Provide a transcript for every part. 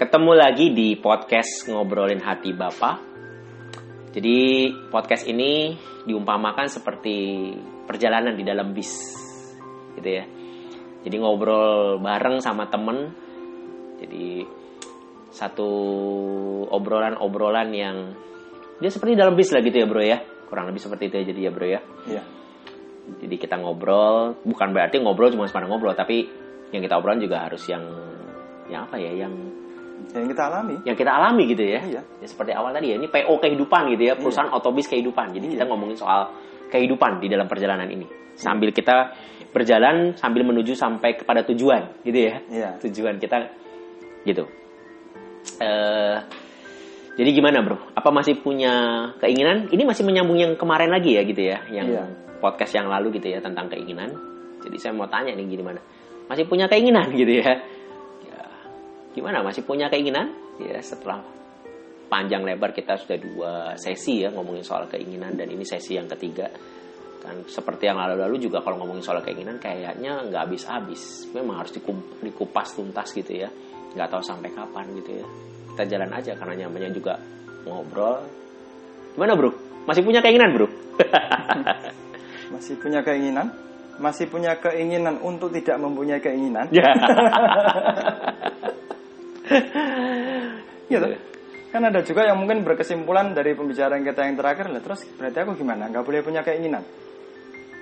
ketemu lagi di podcast ngobrolin hati bapak. Jadi podcast ini diumpamakan seperti perjalanan di dalam bis, gitu ya. Jadi ngobrol bareng sama temen. Jadi satu obrolan-obrolan yang dia seperti dalam bis lah gitu ya bro ya. Kurang lebih seperti itu ya jadi ya bro ya. Iya. Jadi kita ngobrol, bukan berarti ngobrol cuma sekedar ngobrol, tapi yang kita obrolin juga harus yang yang apa ya, yang Yang kita alami. yang kita alami gitu ya. Iya. Ya, seperti awal tadi ya, ini PO kehidupan gitu ya, perusahaan otobis kehidupan. Jadi kita ngomongin soal kehidupan di dalam perjalanan ini. Sambil kita berjalan sambil menuju sampai kepada tujuan gitu ya. Iya. Tujuan kita gitu. eh jadi gimana bro? Apa masih punya keinginan? Ini masih menyambung yang kemarin lagi ya gitu ya, yang Iya. podcast yang lalu gitu ya tentang keinginan. Jadi saya mau tanya nih gimana? Masih punya keinginan gitu? Ya, gimana? Masih punya keinginan? Ya setelah panjang lebar kita sudah dua sesi ya ngomongin soal keinginan dan ini sesi yang ketiga kan seperti yang lalu-lalu juga kalau ngomongin soal keinginan kayaknya nggak habis-habis memang harus dikupas tuntas gitu ya nggak tahu sampai kapan gitu ya kita jalan aja karena nyamannya juga ngobrol gimana bro masih punya keinginan bro Masih punya keinginan? Masih punya keinginan untuk tidak mempunyai keinginan? Gitu. Kan ada juga yang mungkin berkesimpulan dari pembicaraan kita yang terakhir lah. Terus berarti aku gimana? Nggak boleh punya keinginan.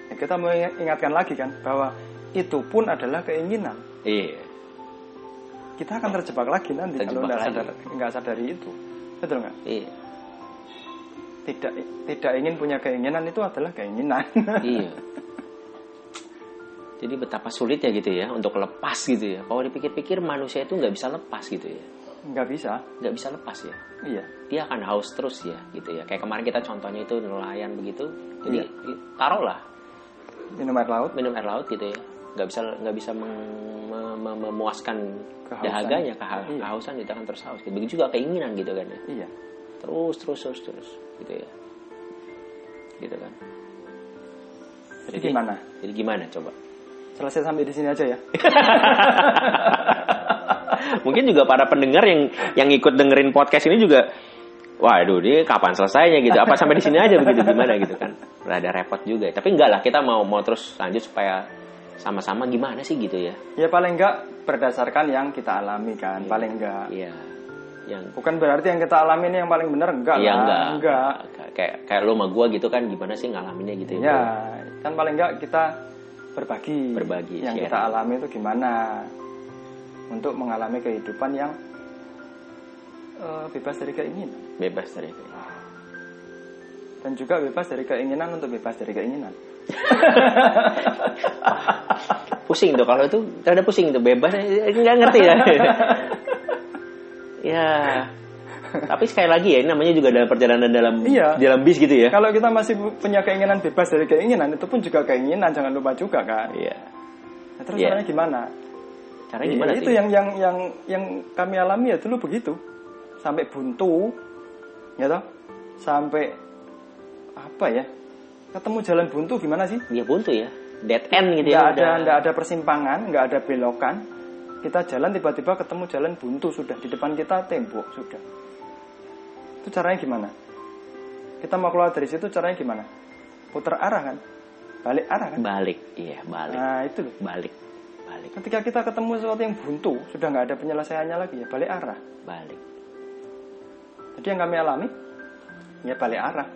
Ya, kita mau ingat- ingatkan lagi kan bahwa itu pun adalah keinginan. iya Kita akan terjebak lagi nanti kalau Terjebak nggak lagi. sadar nggak sadari itu. Betul nggak? iya Tidak tidak ingin punya keinginan itu adalah keinginan. iya jadi betapa sulit ya gitu ya untuk lepas gitu ya kalau dipikir-pikir manusia itu nggak bisa lepas gitu ya nggak bisa. nggak bisa lepas ya Iya. dia akan haus terus ya gitu ya kayak kemarin kita contohnya itu nelayan begitu jadi Iya. taruhlah Minum air laut. minum air laut gitu ya nggak bisa nggak bisa memuaskan Kehausan. dahaganya keha- Iya. kehausan kita akan terus haus gitu. begitu juga keinginan gitu kan ya Iya. terus terus terus terus gitu ya gitu kan Jadi gimana? jadi gimana coba Selesai sampai di sini aja ya. mungkin juga para pendengar yang yang ikut dengerin podcast ini juga waduh dia kapan selesainya gitu? Apa sampai di sini aja begitu? Gimana gitu kan? Rada repot juga tapi enggak lah kita mau mau terus lanjut supaya sama-sama gimana sih gitu ya? Ya paling enggak berdasarkan yang kita alami kan, paling enggak. iya. Yang Bukan berarti yang kita alami ini yang paling benar enggak iya lah, enggak. Enggak. kayak kayak lo sama gua gitu kan gimana sih ngalaminnya gitu Ya, kan paling enggak kita berbagi. Berbagi, Yang sharing. kita alami itu gimana untuk mengalami kehidupan yang eh, bebas dari keinginan bebas dari itu dan juga bebas dari keinginan untuk bebas dari keinginan. pusing tuh kalau itu ada pusing tuh bebas eh, nggak ngerti ya ya tapi sekali lagi ya ini namanya juga dalam perjalanan dalam Iya. dalam bis gitu ya. Kalau kita masih punya keinginan bebas dari keinginan, itu pun juga keinginan, jangan lupa juga kan. iya. Nah, terus Iya. caranya gimana? caranya Ya, gimana itu sih? yang yang yang yang kami alami ya dulu begitu. Sampai buntu ya toh? Sampai apa ya? Ketemu jalan buntu gimana sih? Ya buntu ya. Dead end gitu nggak ya ada udah. nggak ada persimpangan nggak ada belokan. Kita jalan tiba-tiba ketemu jalan buntu sudah. Di depan kita tembok sudah itu caranya gimana? Kita mau keluar dari situ caranya gimana? Putar arah kan? Balik arah kan? Balik iya balik. Nah itu loh. Balik balik. Ketika kita ketemu sesuatu yang buntu sudah nggak ada penyelesaiannya lagi ya balik arah. Balik. Jadi yang kami alami ya balik arah.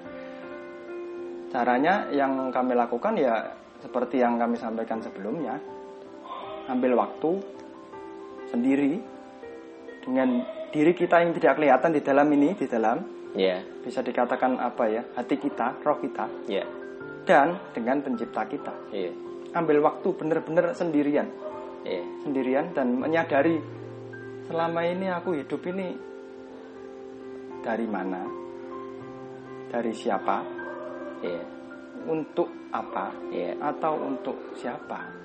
Caranya yang kami lakukan ya seperti yang kami sampaikan sebelumnya. Ambil waktu sendiri dengan diri kita yang tidak kelihatan di dalam ini, di dalam ya. bisa dikatakan apa ya, hati kita, roh kita. Ya. Dan dengan pencipta kita. iya. Ambil waktu benar-benar sendirian, iya. Sendirian dan menyadari selama ini aku hidup ini dari mana, dari siapa, iya. Untuk apa, iya. Atau untuk siapa.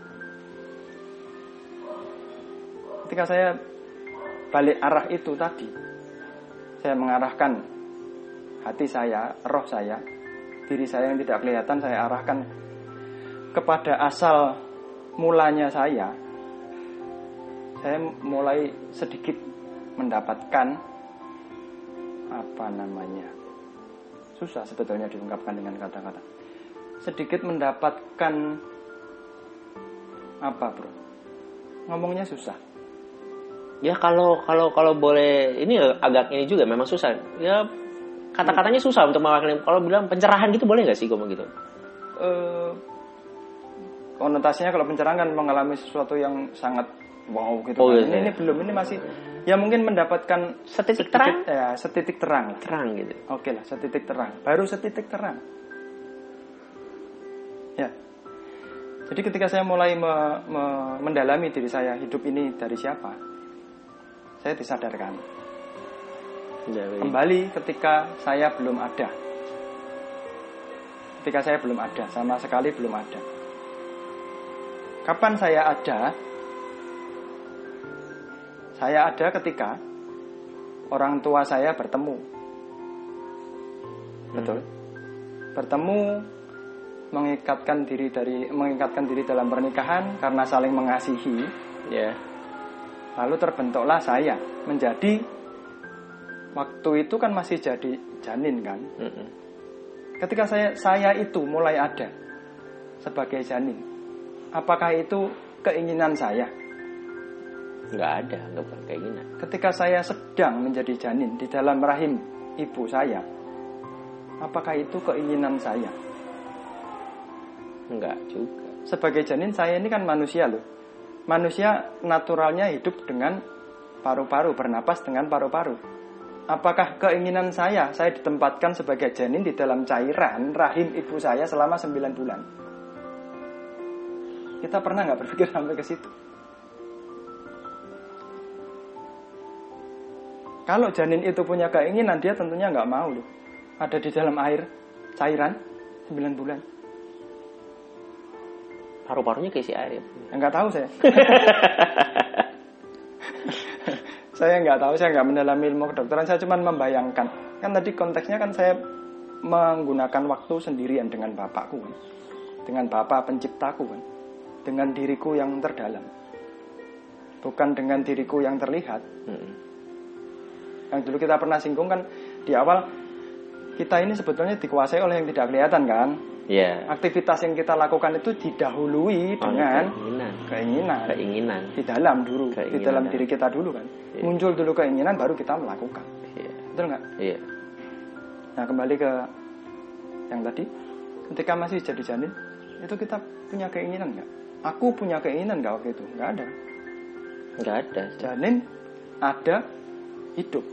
Ketika saya balik arah itu tadi, saya mengarahkan hati saya, roh saya, diri saya yang tidak kelihatan, saya arahkan kepada asal mulanya saya. Saya mulai sedikit mendapatkan apa namanya? Susah sebetulnya diungkapkan dengan kata-kata. Sedikit mendapatkan apa bro? Ngomongnya susah Ya kalau kalau kalau boleh ini agak ini juga memang susah. Ya kata-katanya susah untuk mewakili. Kalau bilang pencerahan gitu boleh nggak sih ngomong gitu? eh konotasinya kalau pencerahan kan mengalami sesuatu yang sangat wow gitu Oh, kan. iya, ini, iya. ini belum ini masih ya mungkin mendapatkan Setitik sedikit, terang? ya setitik terang Terang gitu. oke lah setitik terang baru setitik terang ya jadi ketika saya mulai me- me- mendalami diri saya hidup ini dari siapa saya disadarkan Ya, kembali ketika saya belum ada. Ketika saya belum ada, sama sekali belum ada. Kapan saya ada? Saya ada ketika orang tua saya bertemu. Betul. Bertemu mengikatkan diri dari mengikatkan diri dalam pernikahan karena saling mengasihi Ya. Lalu terbentuklah saya menjadi waktu itu kan masih jadi janin kan. Mm-mm. Ketika saya saya itu mulai ada sebagai janin, apakah itu keinginan saya? Nggak ada, nggak bukan keinginan. Ketika saya sedang menjadi janin di dalam rahim ibu saya, apakah itu keinginan saya? Nggak juga. Sebagai janin saya ini kan manusia loh. Manusia naturalnya hidup dengan paru-paru, bernapas dengan paru-paru. Apakah keinginan saya, saya ditempatkan sebagai janin di dalam cairan rahim ibu saya selama 9 bulan? Kita pernah nggak berpikir sampai ke situ? Kalau janin itu punya keinginan, dia tentunya nggak mau loh. Ada di dalam air, cairan, 9 bulan. Paru-parunya keisi air ya. Enggak tahu saya. saya nggak tahu, saya nggak mendalami ilmu kedokteran, saya cuma membayangkan. Kan tadi konteksnya kan saya menggunakan waktu sendirian dengan bapakku kan. Dengan bapak penciptaku kan. Dengan diriku yang terdalam. Bukan dengan diriku yang terlihat. Mm-mm. Yang dulu kita pernah singgung kan di awal kita ini sebetulnya dikuasai oleh yang tidak kelihatan kan. Ya. Aktivitas yang kita lakukan itu didahului Oh, dengan keinginan. keinginan. Keinginan. di dalam dulu, di Keinginan dalam dan- diri kita dulu kan. Iya. Muncul dulu keinginan baru kita melakukan. Iya. Betul nggak? Iya. Nah kembali ke yang tadi, ketika masih jadi janin, itu kita punya keinginan nggak? Aku punya keinginan nggak waktu itu? Nggak ada. Nggak ada. Janin ada hidup.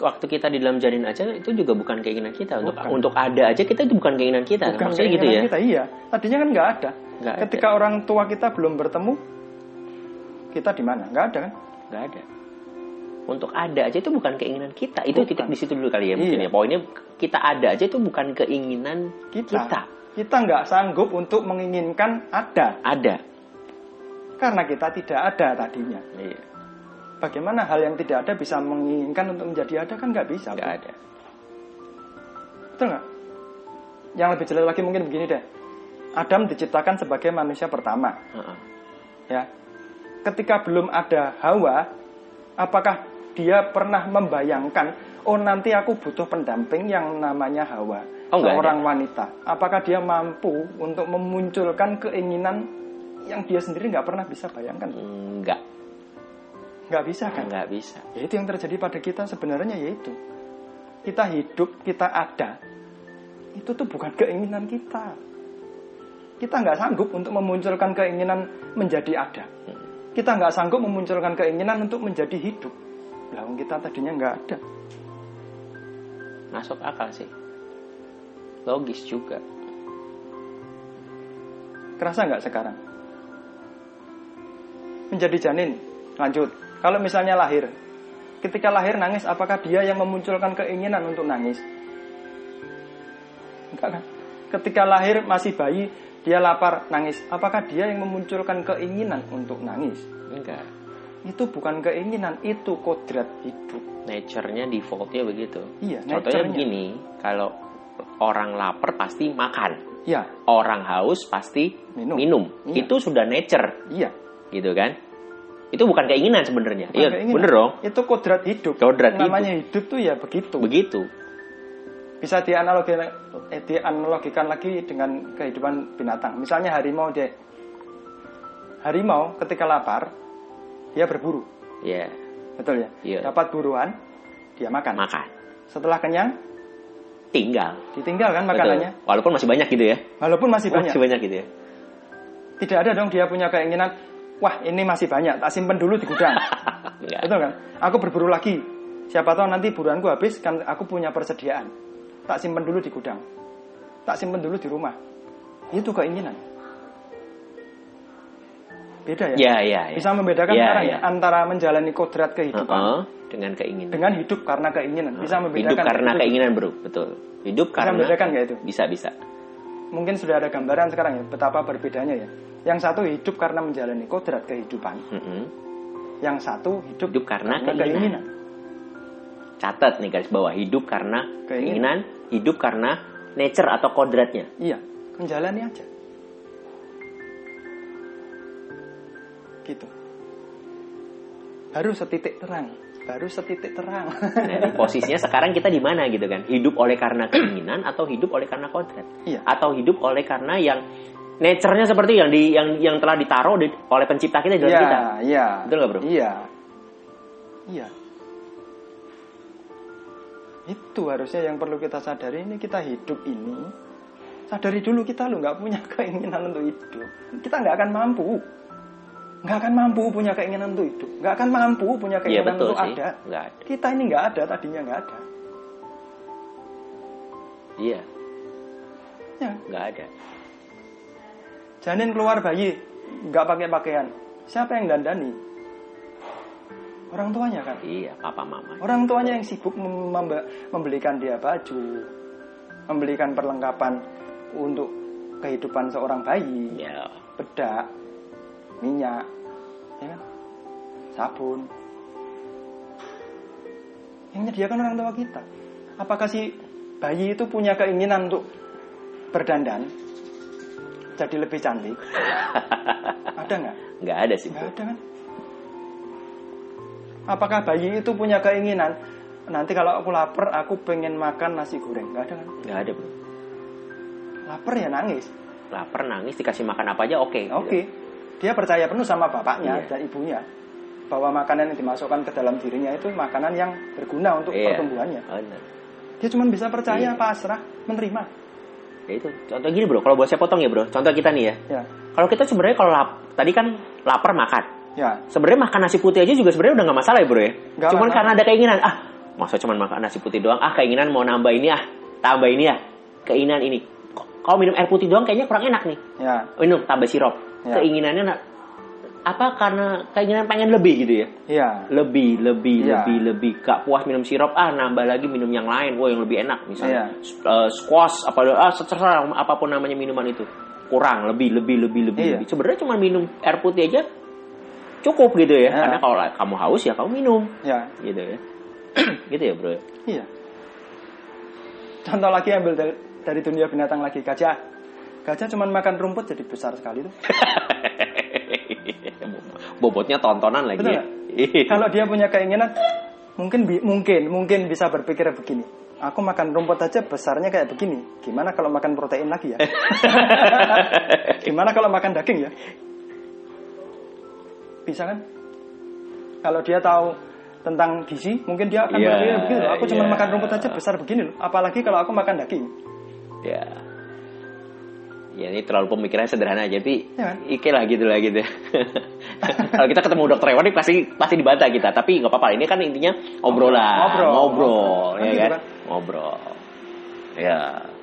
Waktu kita di dalam janin aja itu juga bukan keinginan kita. Untuk Bukan. untuk ada aja kita itu bukan keinginan kita. Bukan Maksudnya gitu keinginan ya. kita, iya. Tadinya kan nggak ada. Ada. ketika orang tua kita belum bertemu, kita di mana? Nggak ada kan? Nggak ada. Untuk ada aja itu bukan keinginan kita. Itu Bukan. titik di situ dulu kali ya mungkin Iya. ya. Poinnya kita ada aja itu bukan keinginan Kita. kita. Kita nggak sanggup untuk menginginkan ada. Ada. Karena kita tidak ada tadinya. Iya. Bagaimana hal yang tidak ada bisa menginginkan untuk menjadi ada kan nggak bisa. Nggak ada. Betul nggak? Yang lebih jelas lagi mungkin begini deh. Adam diciptakan sebagai manusia pertama, Heeh. ya. Ketika belum ada Hawa, apakah dia pernah membayangkan, oh nanti aku butuh pendamping yang namanya Hawa, Oh, seorang wanita. Apakah dia mampu untuk memunculkan keinginan yang dia sendiri nggak pernah bisa bayangkan? Enggak. Nggak bisa kan? Nggak bisa. Ya itu yang terjadi pada kita sebenarnya yaitu kita hidup, kita ada. Itu tuh bukan keinginan kita. Kita nggak sanggup untuk memunculkan keinginan menjadi ada. Kita nggak sanggup memunculkan keinginan untuk menjadi hidup. Lah wong kita tadinya nggak ada. Masuk akal sih. Logis juga. Kerasa nggak sekarang? Menjadi janin, lanjut. Kalau misalnya lahir, ketika lahir nangis, apakah dia yang memunculkan keinginan untuk nangis? Enggak kan? Ketika lahir masih bayi, dia lapar, nangis. Apakah dia yang memunculkan keinginan untuk nangis? Enggak. Itu bukan keinginan, itu kodrat hidup. Nature-nya defaultnya begitu. Iya, Contohnya begini, kalau orang lapar pasti makan, Ya, orang haus pasti Minum. minum. Iya. Itu sudah nature, iya. gitu kan? Itu bukan keinginan sebenarnya. Iya, bener dong. Itu kodrat hidup. Kodrat hidup. Namanya hidup tuh ya begitu. Begitu. Bisa dianalogikan, eh, dianalogikan lagi dengan kehidupan binatang. Misalnya harimau dia harimau ketika lapar dia berburu, Ya, betul ya? Iya. Dapat buruan dia makan. makan. Setelah kenyang Tinggal. ditinggalkan Betul. makanannya. Walaupun masih banyak gitu ya. Walaupun masih banyak. Masih banyak gitu ya. Tidak ada dong dia punya keinginan, wah ini masih banyak, tak simpen dulu di gudang. Enggak. Betul kan? Aku berburu lagi. Siapa tahu nanti buruanku habis kan aku punya persediaan. Tak simpen dulu di gudang. Tak simpen dulu di rumah. Itu keinginan. Beda ya? Ya, ya, ya. Bisa membedakan Ya, sekarang ya. ya antara menjalani kodrat kehidupan Heeh, dengan keinginan. dengan hidup karena keinginan. Bisa membedakan. Hidup karena itu. keinginan, Bro. Betul. Hidup Bisa karena membedakan nggak itu? Bisa, bisa. Mungkin sudah ada gambaran sekarang ya betapa berbedanya ya. Yang satu hidup karena menjalani kodrat kehidupan. Mm-mm. Yang satu hidup, Hidup karena keinginan. Catat nih garis bawah, hidup karena Keinginan. keinginan, hidup karena nature atau kodratnya. Iya, menjalani aja. Gitu. Baru setitik terang, baru setitik terang. Jadi posisinya sekarang kita di mana gitu kan? Hidup oleh karena keinginan atau hidup oleh karena kodrat? Iya. Atau hidup oleh karena yang nature-nya seperti yang di yang yang telah ditaruh di- oleh pencipta kita di dalam Iya, kita. iya. Betul nggak, Bro? Iya. Iya. Itu harusnya yang perlu kita sadari ini kita hidup ini sadari dulu kita lo nggak punya keinginan untuk hidup. Kita nggak akan mampu. Nggak akan mampu punya keinginan untuk hidup. Nggak akan mampu punya Iya keinginan betul untuk sih. ada. Nggak ada. Kita ini nggak ada tadinya nggak ada. Iya, Ya, nggak ada. janin keluar bayi nggak pakai pakaian. Siapa yang dandani? Orang tuanya kan. Iya, papa mama. Orang tuanya yang sibuk mem- membe- membelikan dia baju, membelikan perlengkapan untuk kehidupan seorang bayi, Ya, bedak, minyak, ya kan? sabun. Yang menyediakan orang tua kita. Apakah si bayi itu punya keinginan untuk berdandan, jadi lebih cantik? Ada nggak? nggak ada sih. Nggak ada kan? Apakah bayi itu punya keinginan nanti kalau aku lapar aku pengen makan nasi goreng? Nggak ada kan? Nggak ada, bro. Lapar ya nangis. Lapar, nangis, dikasih makan apa aja, oke. Oke. Dia percaya penuh sama bapaknya Iya. dan ibunya bahwa makanan yang dimasukkan ke dalam dirinya itu makanan yang berguna untuk Iya. pertumbuhannya. Benar. Dia cuma bisa percaya, Iya. pasrah, menerima. Ya itu. Contoh gini, bro. Kalau buat saya potong ya, bro. Contoh kita nih ya. Ya, Kalau kita sebenarnya kalau lap, tadi kan lapar makan. ya, Sebenarnya makan nasi putih aja juga sebenarnya udah nggak masalah ya, bro ya. Nggak Cuman masalah. karena ada keinginan, ah, masa cuman makan nasi putih doang? Ah, keinginan mau nambah ini ah, tambah ini ah. Keinginan ini. Kalau minum air putih doang kayaknya kurang enak nih. ya, Minum tambah sirup. Ya. Keinginannya na- apa karena keinginan pengen lebih gitu ya? ya, lebih lebih Iya. lebih lebih gak puas minum sirup ah nambah lagi minum yang lain wah yang lebih enak misalnya Iya. s- eh, squash apa ah terserah apa pun namanya minuman itu kurang lebih lebih lebih lebih Iya. lebih sebenarnya cuma minum air putih aja cukup gitu ya Iya. karena kalau la- kamu haus ya kamu minum ya, gitu ya gitu ya bro iya. Contoh lagi ambil dari, dari dunia binatang lagi gajah. Gajah cuma makan rumput jadi besar sekali tuh. bobotnya tontonan lagi Betul ya. Kalau dia punya keinginan, mungkin mungkin mungkin bisa berpikir begini. Aku makan rumput aja besarnya kayak begini. Gimana kalau makan protein lagi ya? Gimana kalau makan daging ya? Bisa kan? Kalau dia tahu tentang gizi, mungkin dia akan Iya, berpikir begini. Aku cuma iya. makan rumput aja besar begini loh. Apalagi kalau aku makan daging. ya ya ini terlalu pemikirannya sederhana aja tapi Ya ike lah gitu lah gitu kalau kita ketemu dokter hewan ini pasti pasti dibantah kita tapi nggak apa-apa ini kan intinya obrolan Ngobrol. ngobrol Kan ya kan kan? ngobrol ya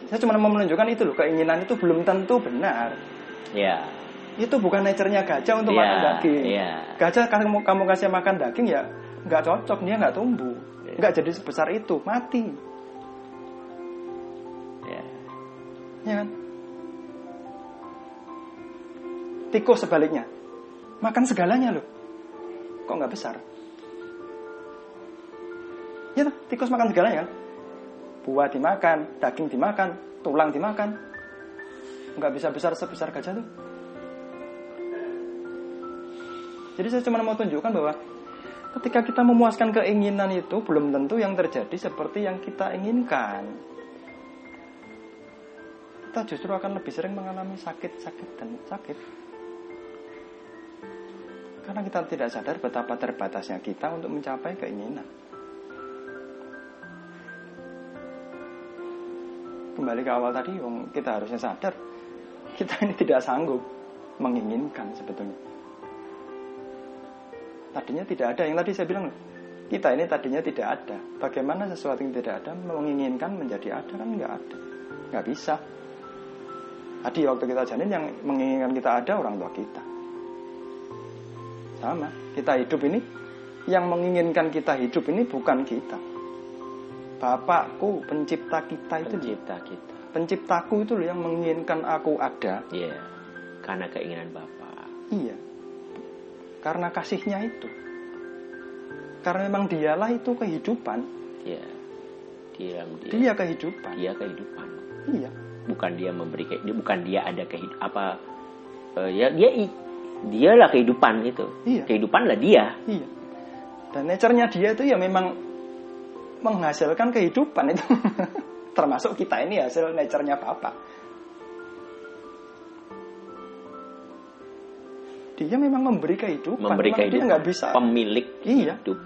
Saya cuma mau menunjukkan itu loh, keinginan itu belum tentu benar. ya Itu bukan nature-nya gajah untuk Iya, makan daging. iya. Gajah kamu kamu kasih makan daging ya nggak cocok, dia nggak tumbuh, Iya. nggak jadi sebesar itu, mati, ya ya kan? Tikus sebaliknya, makan segalanya loh, kok nggak besar? Ya tikus makan segalanya kan? Buah dimakan, daging dimakan, tulang dimakan, nggak bisa besar sebesar gajah tuh. Jadi saya cuma mau tunjukkan bahwa ketika kita memuaskan keinginan itu belum tentu yang terjadi seperti yang kita inginkan. Kita justru akan lebih sering mengalami sakit-sakit dan sakit. Karena kita tidak sadar betapa terbatasnya kita untuk mencapai keinginan. Kembali ke awal tadi, kita harusnya sadar kita ini tidak sanggup menginginkan sebetulnya. Tadinya tidak ada. Yang tadi saya bilang, kita ini tadinya tidak ada. Bagaimana sesuatu yang tidak ada menginginkan menjadi ada kan nggak ada, nggak bisa. Tadi waktu kita janin yang menginginkan kita ada orang tua kita. Sama, kita hidup ini yang menginginkan kita hidup ini bukan kita. Bapakku, pencipta kita itu pencipta kita. Penciptaku itu loh yang menginginkan aku ada. Iya. Karena keinginan Bapak. Iya. Karena kasihnya itu. Karena memang dialah itu kehidupan. Iya. Dia, dia, dia kehidupan. Dia kehidupan. Iya. Bukan dia memberi dia bukan dia ada kehidupan apa uh, ya dia dialah kehidupan itu. Iya. Kehidupan lah dia. Iya. Dan nature-nya dia itu ya memang menghasilkan kehidupan itu. Termasuk kita ini hasil nature-nya Bapak. Dia memang memberi kehidupan. Memberi memang kehidupan. Dia nggak bisa. Pemilik iya. hidup.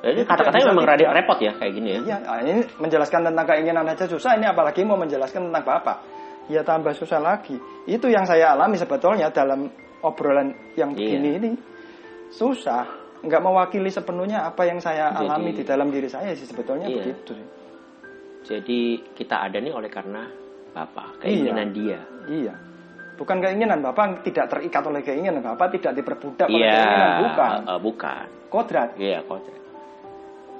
Jadi kata-katanya memang rada repot ya kayak gini ya. Iya, ini menjelaskan tentang keinginan aja susah. Ini apalagi mau menjelaskan tentang Bapak. Ya tambah susah lagi. Itu yang saya alami sebetulnya dalam obrolan yang begini Iya. ini. Susah. Nggak mewakili sepenuhnya apa yang saya Jadi- alami di dalam diri saya sih sebetulnya Iya. begitu. sih. Jadi kita ada nih oleh karena Bapak, keinginan dia. Iya. Bukan keinginan Bapak tidak terikat oleh keinginan Bapak tidak diperbudak oleh Iya, keinginan bukan. eh, bukan. Kodrat. Iya, kodrat.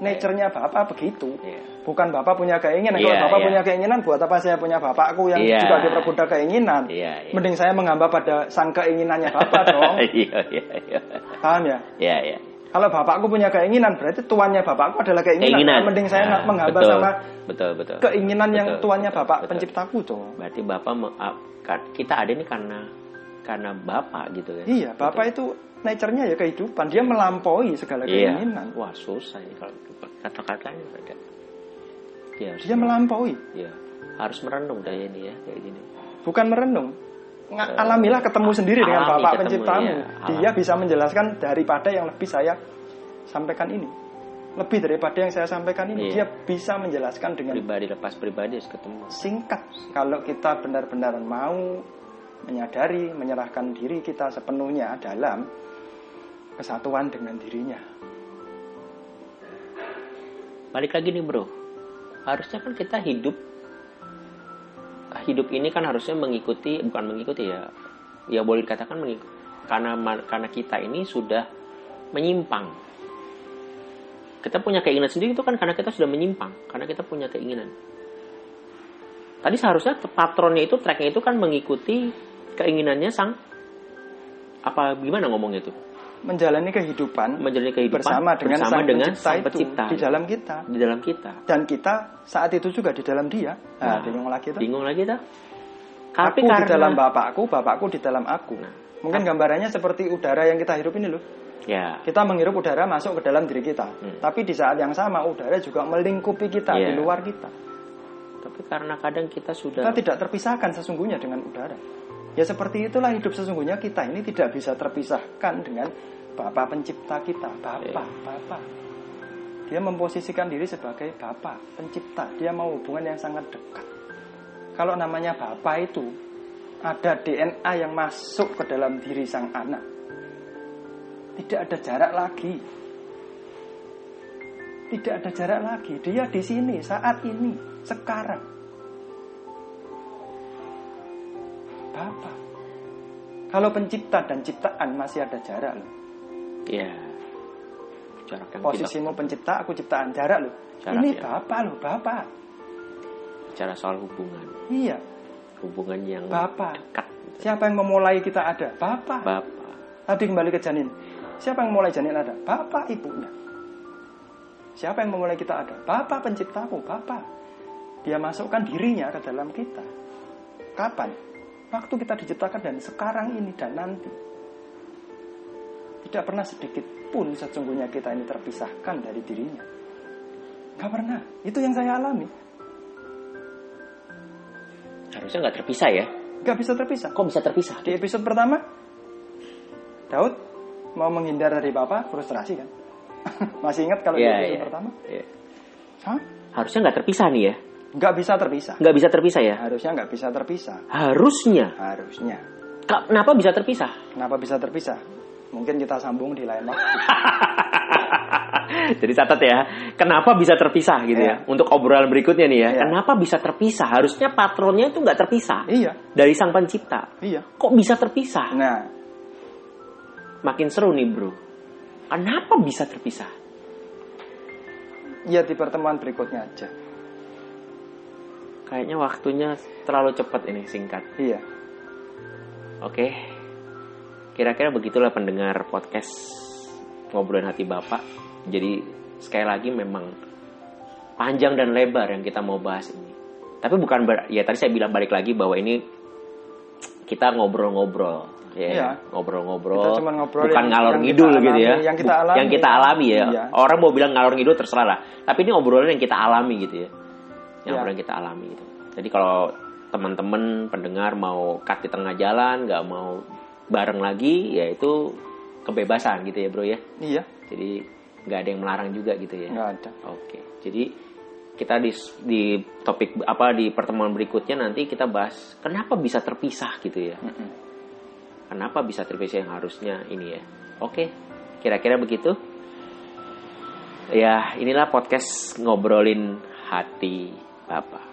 Nature-nya Bapak begitu. Iya. Bukan Bapak punya keinginan. Kalau Iya, Bapak iya. punya keinginan, buat apa saya punya Bapakku yang Iya. juga diperbudak keinginan? Iya, iya. Mending saya menghamba pada sang keinginannya Bapak dong. Iya, iya, iya. Paham ya? Iya, iya. Kalau Bapakku punya keinginan, berarti tuannya Bapakku adalah keinginan. Keinginan. Mending saya Nah, menghamba betul, sama betul, betul. keinginan yang Betul, tuannya betul, Bapak betul. penciptaku dong. Berarti Bapak ah, kita ada nih karena karena Bapak gitu kan. Iya, Bapak itu nature-nya ya kehidupan. Dia melampaui segala Iya. keinginan. Wah, susah ini kalau kata-katanya beda. Dia harus Dia melampaui. Iya. Harus merenung kayak ini ya, kayak gini. Bukan merenung. Nga- Eh, alamilah ketemu sendiri dengan alami Bapak ketemu, penciptamu. iya, Dia alami. bisa menjelaskan daripada yang lebih saya sampaikan ini. Lebih daripada yang saya sampaikan ini, Iya. dia bisa menjelaskan dengan Pribadi lepas pribadi harus ketemu. singkat. Kalau kita benar-benar mau menyadari, menyerahkan diri kita sepenuhnya dalam kesatuan dengan dirinya. Balik lagi nih bro, harusnya kan kita hidup hidup ini kan harusnya mengikuti bukan mengikuti ya, ya boleh dikatakan mengikuti karena karena kita ini sudah menyimpang. Kita punya keinginan sendiri itu kan karena kita sudah menyimpang, karena kita punya keinginan. Tadi seharusnya patronnya itu tracknya itu kan mengikuti keinginannya sang apa gimana ngomongnya itu Menjalani kehidupan menjalani kehidupan bersama dengan bersama sang dengan pencipta, sang itu pencipta di dalam kita. di dalam kita. Dan kita saat itu juga di dalam dia. Nah, Nah, bingung lagi tuh. Bingung lagi tuh. Aku di dalam bapakku, bapakku di dalam aku. Nah. Mungkin gambarannya seperti udara yang kita hirup ini loh. ya Kita menghirup udara masuk ke dalam diri kita. Hmm. Tapi di saat yang sama udara juga melingkupi kita Iya. di luar kita. tapi karena kadang kita sudah Kita tidak terpisahkan sesungguhnya dengan udara. Ya seperti itulah hidup sesungguhnya kita ini tidak bisa terpisahkan dengan Bapa pencipta kita, Bapa, Iya. Bapa. Dia memposisikan diri sebagai Bapa pencipta. Dia mau hubungan yang sangat dekat. Kalau namanya Bapa itu ada DNA yang masuk ke dalam diri sang anak. Tidak ada jarak lagi. Tidak ada jarak lagi. Dia di sini saat ini, sekarang. Bapak. Kalau pencipta dan ciptaan masih ada jarak loh. ya jarak yang Posisimu pencipta, aku ciptaan jarak loh. Jarak, Ini ya. Bapak loh, Bapak. bicara soal hubungan Iya, hubungan yang Bapak. dekat Siapa yang memulai kita ada? Bapak. bapak Tadi kembali ke janin. Siapa yang memulai janin ada? Bapak ibunya. Siapa yang memulai kita ada? Bapak penciptaku, Bapak. Dia masukkan dirinya ke dalam kita. Kapan? Waktu kita diciptakan dan sekarang ini dan nanti. Tidak pernah sedikit pun sesungguhnya kita ini terpisahkan dari dirinya. Gak pernah. Itu yang saya alami. Harusnya nggak terpisah ya. Gak bisa terpisah. Kok bisa terpisah? Di episode pertama, Daud mau menghindar dari Papa, frustrasi kan? Masih ingat kalau di Iya, episode iya. pertama? Iya. Hah? Harusnya nggak terpisah nih ya. Nggak bisa terpisah. Nggak bisa terpisah ya. Harusnya nggak bisa terpisah. Harusnya. Harusnya. Kenapa bisa terpisah? Kenapa bisa terpisah? Mungkin kita sambung di lain waktu. Jadi catat ya, kenapa bisa terpisah gitu ya? Iya. Untuk obrolan berikutnya nih ya, Iya. kenapa bisa terpisah? Harusnya patronnya itu nggak terpisah iya, dari sang pencipta. iya. Kok bisa terpisah? Nah, Makin seru nih bro. Kenapa bisa terpisah? ya di pertemuan berikutnya aja. Kayaknya waktunya terlalu cepat ini singkat. Iya. Oke, kira-kira begitulah pendengar podcast ngobrolin hati bapak. Jadi sekali lagi memang panjang dan lebar yang kita mau bahas ini. Tapi bukan ber, ya tadi saya bilang balik lagi bahwa ini kita ngobrol-ngobrol, ya Iya. ngobrol-ngobrol, Kita ngobrol bukan yang- ngalor yang ngidul kita gitu ya, alami, yang kita alami. yang kita alami ya. Iya. Orang mau bilang ngalor ngidul terserah lah. Tapi ini obrolan yang kita alami gitu ya, yang Iya. obrolan kita alami gitu. Jadi kalau teman-teman pendengar mau cut di tengah jalan, nggak mau bareng lagi, ya itu kebebasan gitu ya bro ya. Iya, Jadi nggak ada yang melarang juga gitu ya. nggak ada. Oke, jadi kita di di topik apa di pertemuan berikutnya nanti kita bahas kenapa bisa terpisah gitu ya. Mm-mm. Kenapa bisa terpisah yang harusnya ini ya. Oke, kira-kira begitu. Ya, inilah podcast ngobrolin hati Bapak.